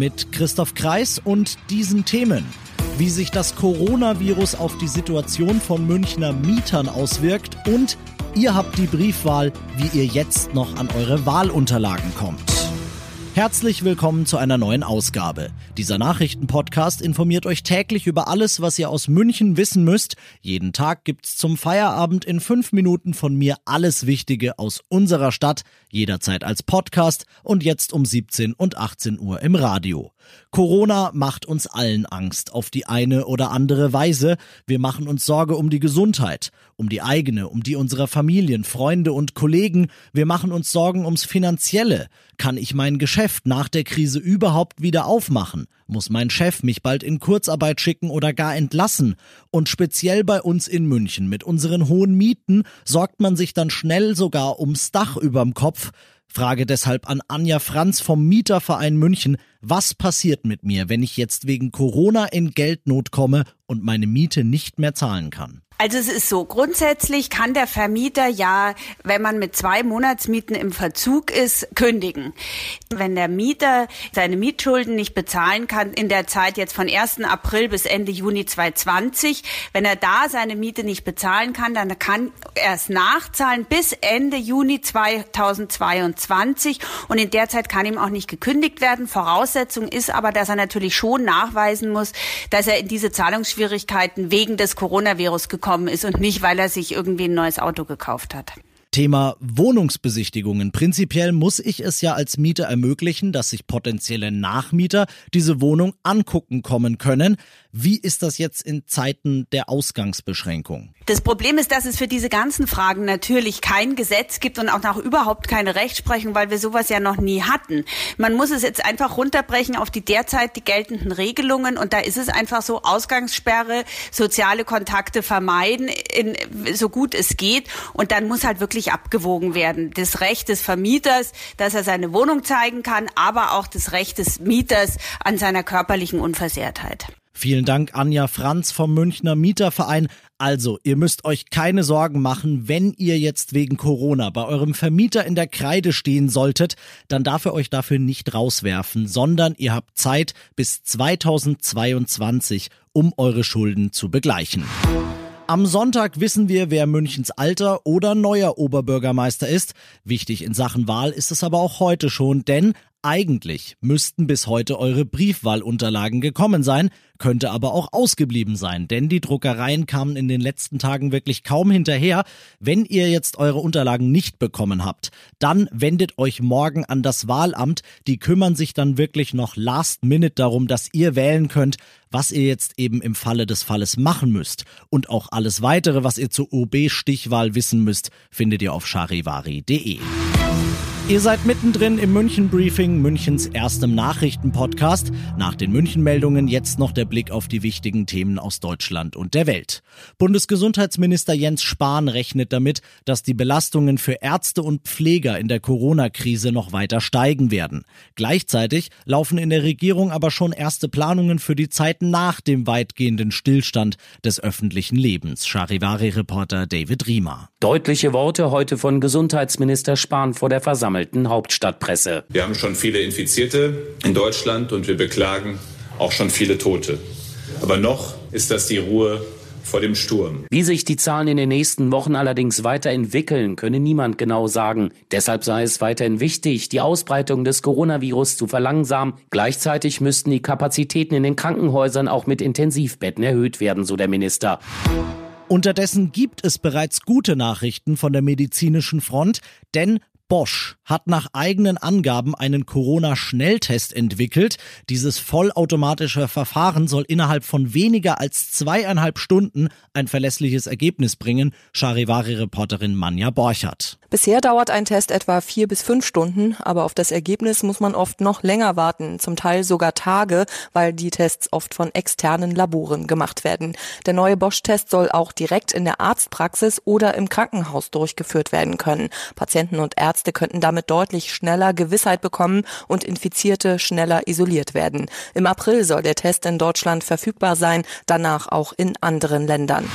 Mit Christoph Kreis und diesen Themen. Wie sich das Coronavirus auf die Situation von Münchner Mietern auswirkt und ihr habt die Briefwahl, wie ihr jetzt noch an eure Wahlunterlagen kommt. Herzlich willkommen zu einer neuen Ausgabe. Dieser Nachrichtenpodcast informiert euch täglich über alles, was ihr aus München wissen müsst. Jeden Tag gibt's zum Feierabend in fünf Minuten von mir alles Wichtige aus unserer Stadt, jederzeit als Podcast und jetzt um 17 und 18 Uhr im Radio. Corona macht uns allen Angst auf die eine oder andere Weise. Wir machen uns Sorge um die Gesundheit, um die eigene, um die unserer Familien, Freunde und Kollegen. Wir machen uns Sorgen ums Finanzielle. Kann ich mein Geschäft nach der Krise überhaupt wieder aufmachen? Muss mein Chef mich bald in Kurzarbeit schicken oder gar entlassen? Und speziell bei uns in München mit unseren hohen Mieten sorgt man sich dann schnell sogar ums Dach überm Kopf. Frage deshalb an Anja Franz vom Mieterverein München, was passiert mit mir, wenn ich jetzt wegen Corona in Geldnot komme und meine Miete nicht mehr zahlen kann? Also es ist so, grundsätzlich kann der Vermieter ja, wenn man mit zwei Monatsmieten im Verzug ist, kündigen. Wenn der Mieter seine Mietschulden nicht bezahlen kann in der Zeit jetzt von 1. April bis Ende Juni 2020, wenn er da seine Miete nicht bezahlen kann, dann kann er es nachzahlen bis Ende Juni 2022 und in der Zeit kann ihm auch nicht gekündigt werden. Voraussetzung ist aber, dass er natürlich schon nachweisen muss, dass er in diese Zahlungsschwierigkeiten wegen des Coronavirus gekommen gekommen ist und nicht, weil er sich irgendwie ein neues Auto gekauft hat. Thema Wohnungsbesichtigungen. Prinzipiell muss ich es ja als Mieter ermöglichen, dass sich potenzielle Nachmieter diese Wohnung angucken kommen können. Wie ist das jetzt in Zeiten der Ausgangsbeschränkung? Das Problem ist, dass es für diese ganzen Fragen natürlich kein Gesetz gibt und auch noch überhaupt keine Rechtsprechung, weil wir sowas ja noch nie hatten. Man muss es jetzt einfach runterbrechen auf die derzeit die geltenden Regelungen und da ist es einfach so Ausgangssperre, soziale Kontakte vermeiden, in, so gut es geht und dann muss halt wirklich abgewogen werden. Das Recht des Vermieters, dass er seine Wohnung zeigen kann, aber auch das Recht des Mieters an seiner körperlichen Unversehrtheit. Vielen Dank, Anja Franz vom Münchner Mieterverein. Also, ihr müsst euch keine Sorgen machen, wenn ihr jetzt wegen Corona bei eurem Vermieter in der Kreide stehen solltet, dann darf er euch dafür nicht rauswerfen, sondern ihr habt Zeit bis 2022, um eure Schulden zu begleichen. Am Sonntag wissen wir, wer Münchens alter oder neuer Oberbürgermeister ist. Wichtig in Sachen Wahl ist es aber auch heute schon, denn eigentlich müssten bis heute eure Briefwahlunterlagen gekommen sein, könnte aber auch ausgeblieben sein, denn die Druckereien kamen in den letzten Tagen wirklich kaum hinterher. Wenn ihr jetzt eure Unterlagen nicht bekommen habt, dann wendet euch morgen an das Wahlamt. Die kümmern sich dann wirklich noch last minute darum, dass ihr wählen könnt, was ihr jetzt eben im Falle des Falles machen müsst. Und auch alles weitere, was ihr zur OB-Stichwahl wissen müsst, findet ihr auf charivari.de. Ihr seid mittendrin im München Briefing, Münchens erstem Nachrichtenpodcast. Nach den München-Meldungen jetzt noch der Blick auf die wichtigen Themen aus Deutschland und der Welt. Bundesgesundheitsminister Jens Spahn rechnet damit, dass die Belastungen für Ärzte und Pfleger in der Corona-Krise noch weiter steigen werden. Gleichzeitig laufen in der Regierung aber schon erste Planungen für die Zeit nach dem weitgehenden Stillstand des öffentlichen Lebens. Charivari-Reporter David Riemer. Deutliche Worte heute von Gesundheitsminister Spahn vor der Versammlung versammelten Hauptstadtpresse. Wir haben schon viele Infizierte in Deutschland und wir beklagen auch schon viele Tote. Aber noch ist das die Ruhe vor dem Sturm. Wie sich die Zahlen in den nächsten Wochen allerdings weiterentwickeln, könne niemand genau sagen. Deshalb sei es weiterhin wichtig, die Ausbreitung des Coronavirus zu verlangsamen. Gleichzeitig müssten die Kapazitäten in den Krankenhäusern auch mit Intensivbetten erhöht werden, so der Minister. Unterdessen gibt es bereits gute Nachrichten von der medizinischen Front, denn Bosch hat nach eigenen Angaben einen Corona-Schnelltest entwickelt. Dieses vollautomatische Verfahren soll innerhalb von weniger als zweieinhalb Stunden ein verlässliches Ergebnis bringen, Charivari-Reporterin Manja Borchert. Bisher dauert ein Test etwa vier bis fünf Stunden, aber auf das Ergebnis muss man oft noch länger warten, zum Teil sogar Tage, weil die Tests oft von externen Laboren gemacht werden. Der neue Bosch-Test soll auch direkt in der Arztpraxis oder im Krankenhaus durchgeführt werden können. Patienten und Ärzte könnten damit deutlich schneller Gewissheit bekommen und Infizierte schneller isoliert werden. Im April soll der Test in Deutschland verfügbar sein, danach auch in anderen Ländern.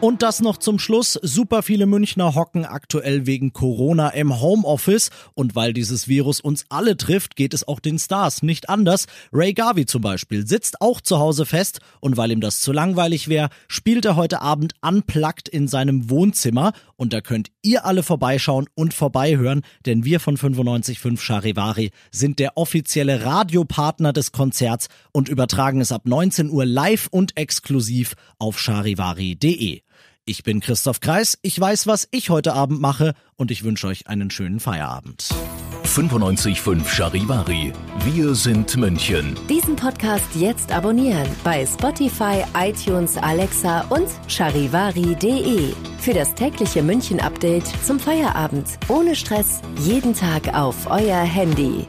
Und das noch zum Schluss. Super viele Münchner hocken aktuell wegen Corona im Homeoffice. Und weil dieses Virus uns alle trifft, geht es auch den Stars nicht anders. Ray Garvey zum Beispiel sitzt auch zu Hause fest. Und weil ihm das zu langweilig wäre, spielt er heute Abend unplugged in seinem Wohnzimmer. Und da könnt ihr alle vorbeischauen und vorbeihören, denn wir von 955 Charivari sind der offizielle Radiopartner des Konzerts und übertragen es ab 19 Uhr live und exklusiv auf charivari.de. Ich bin Christoph Kreis, ich weiß, was ich heute Abend mache und ich wünsche euch einen schönen Feierabend. 955 Charivari. Wir sind München. Diesen Podcast jetzt abonnieren bei Spotify, iTunes, Alexa und charivari.de. Für das tägliche München-Update zum Feierabend. Ohne Stress, jeden Tag auf euer Handy.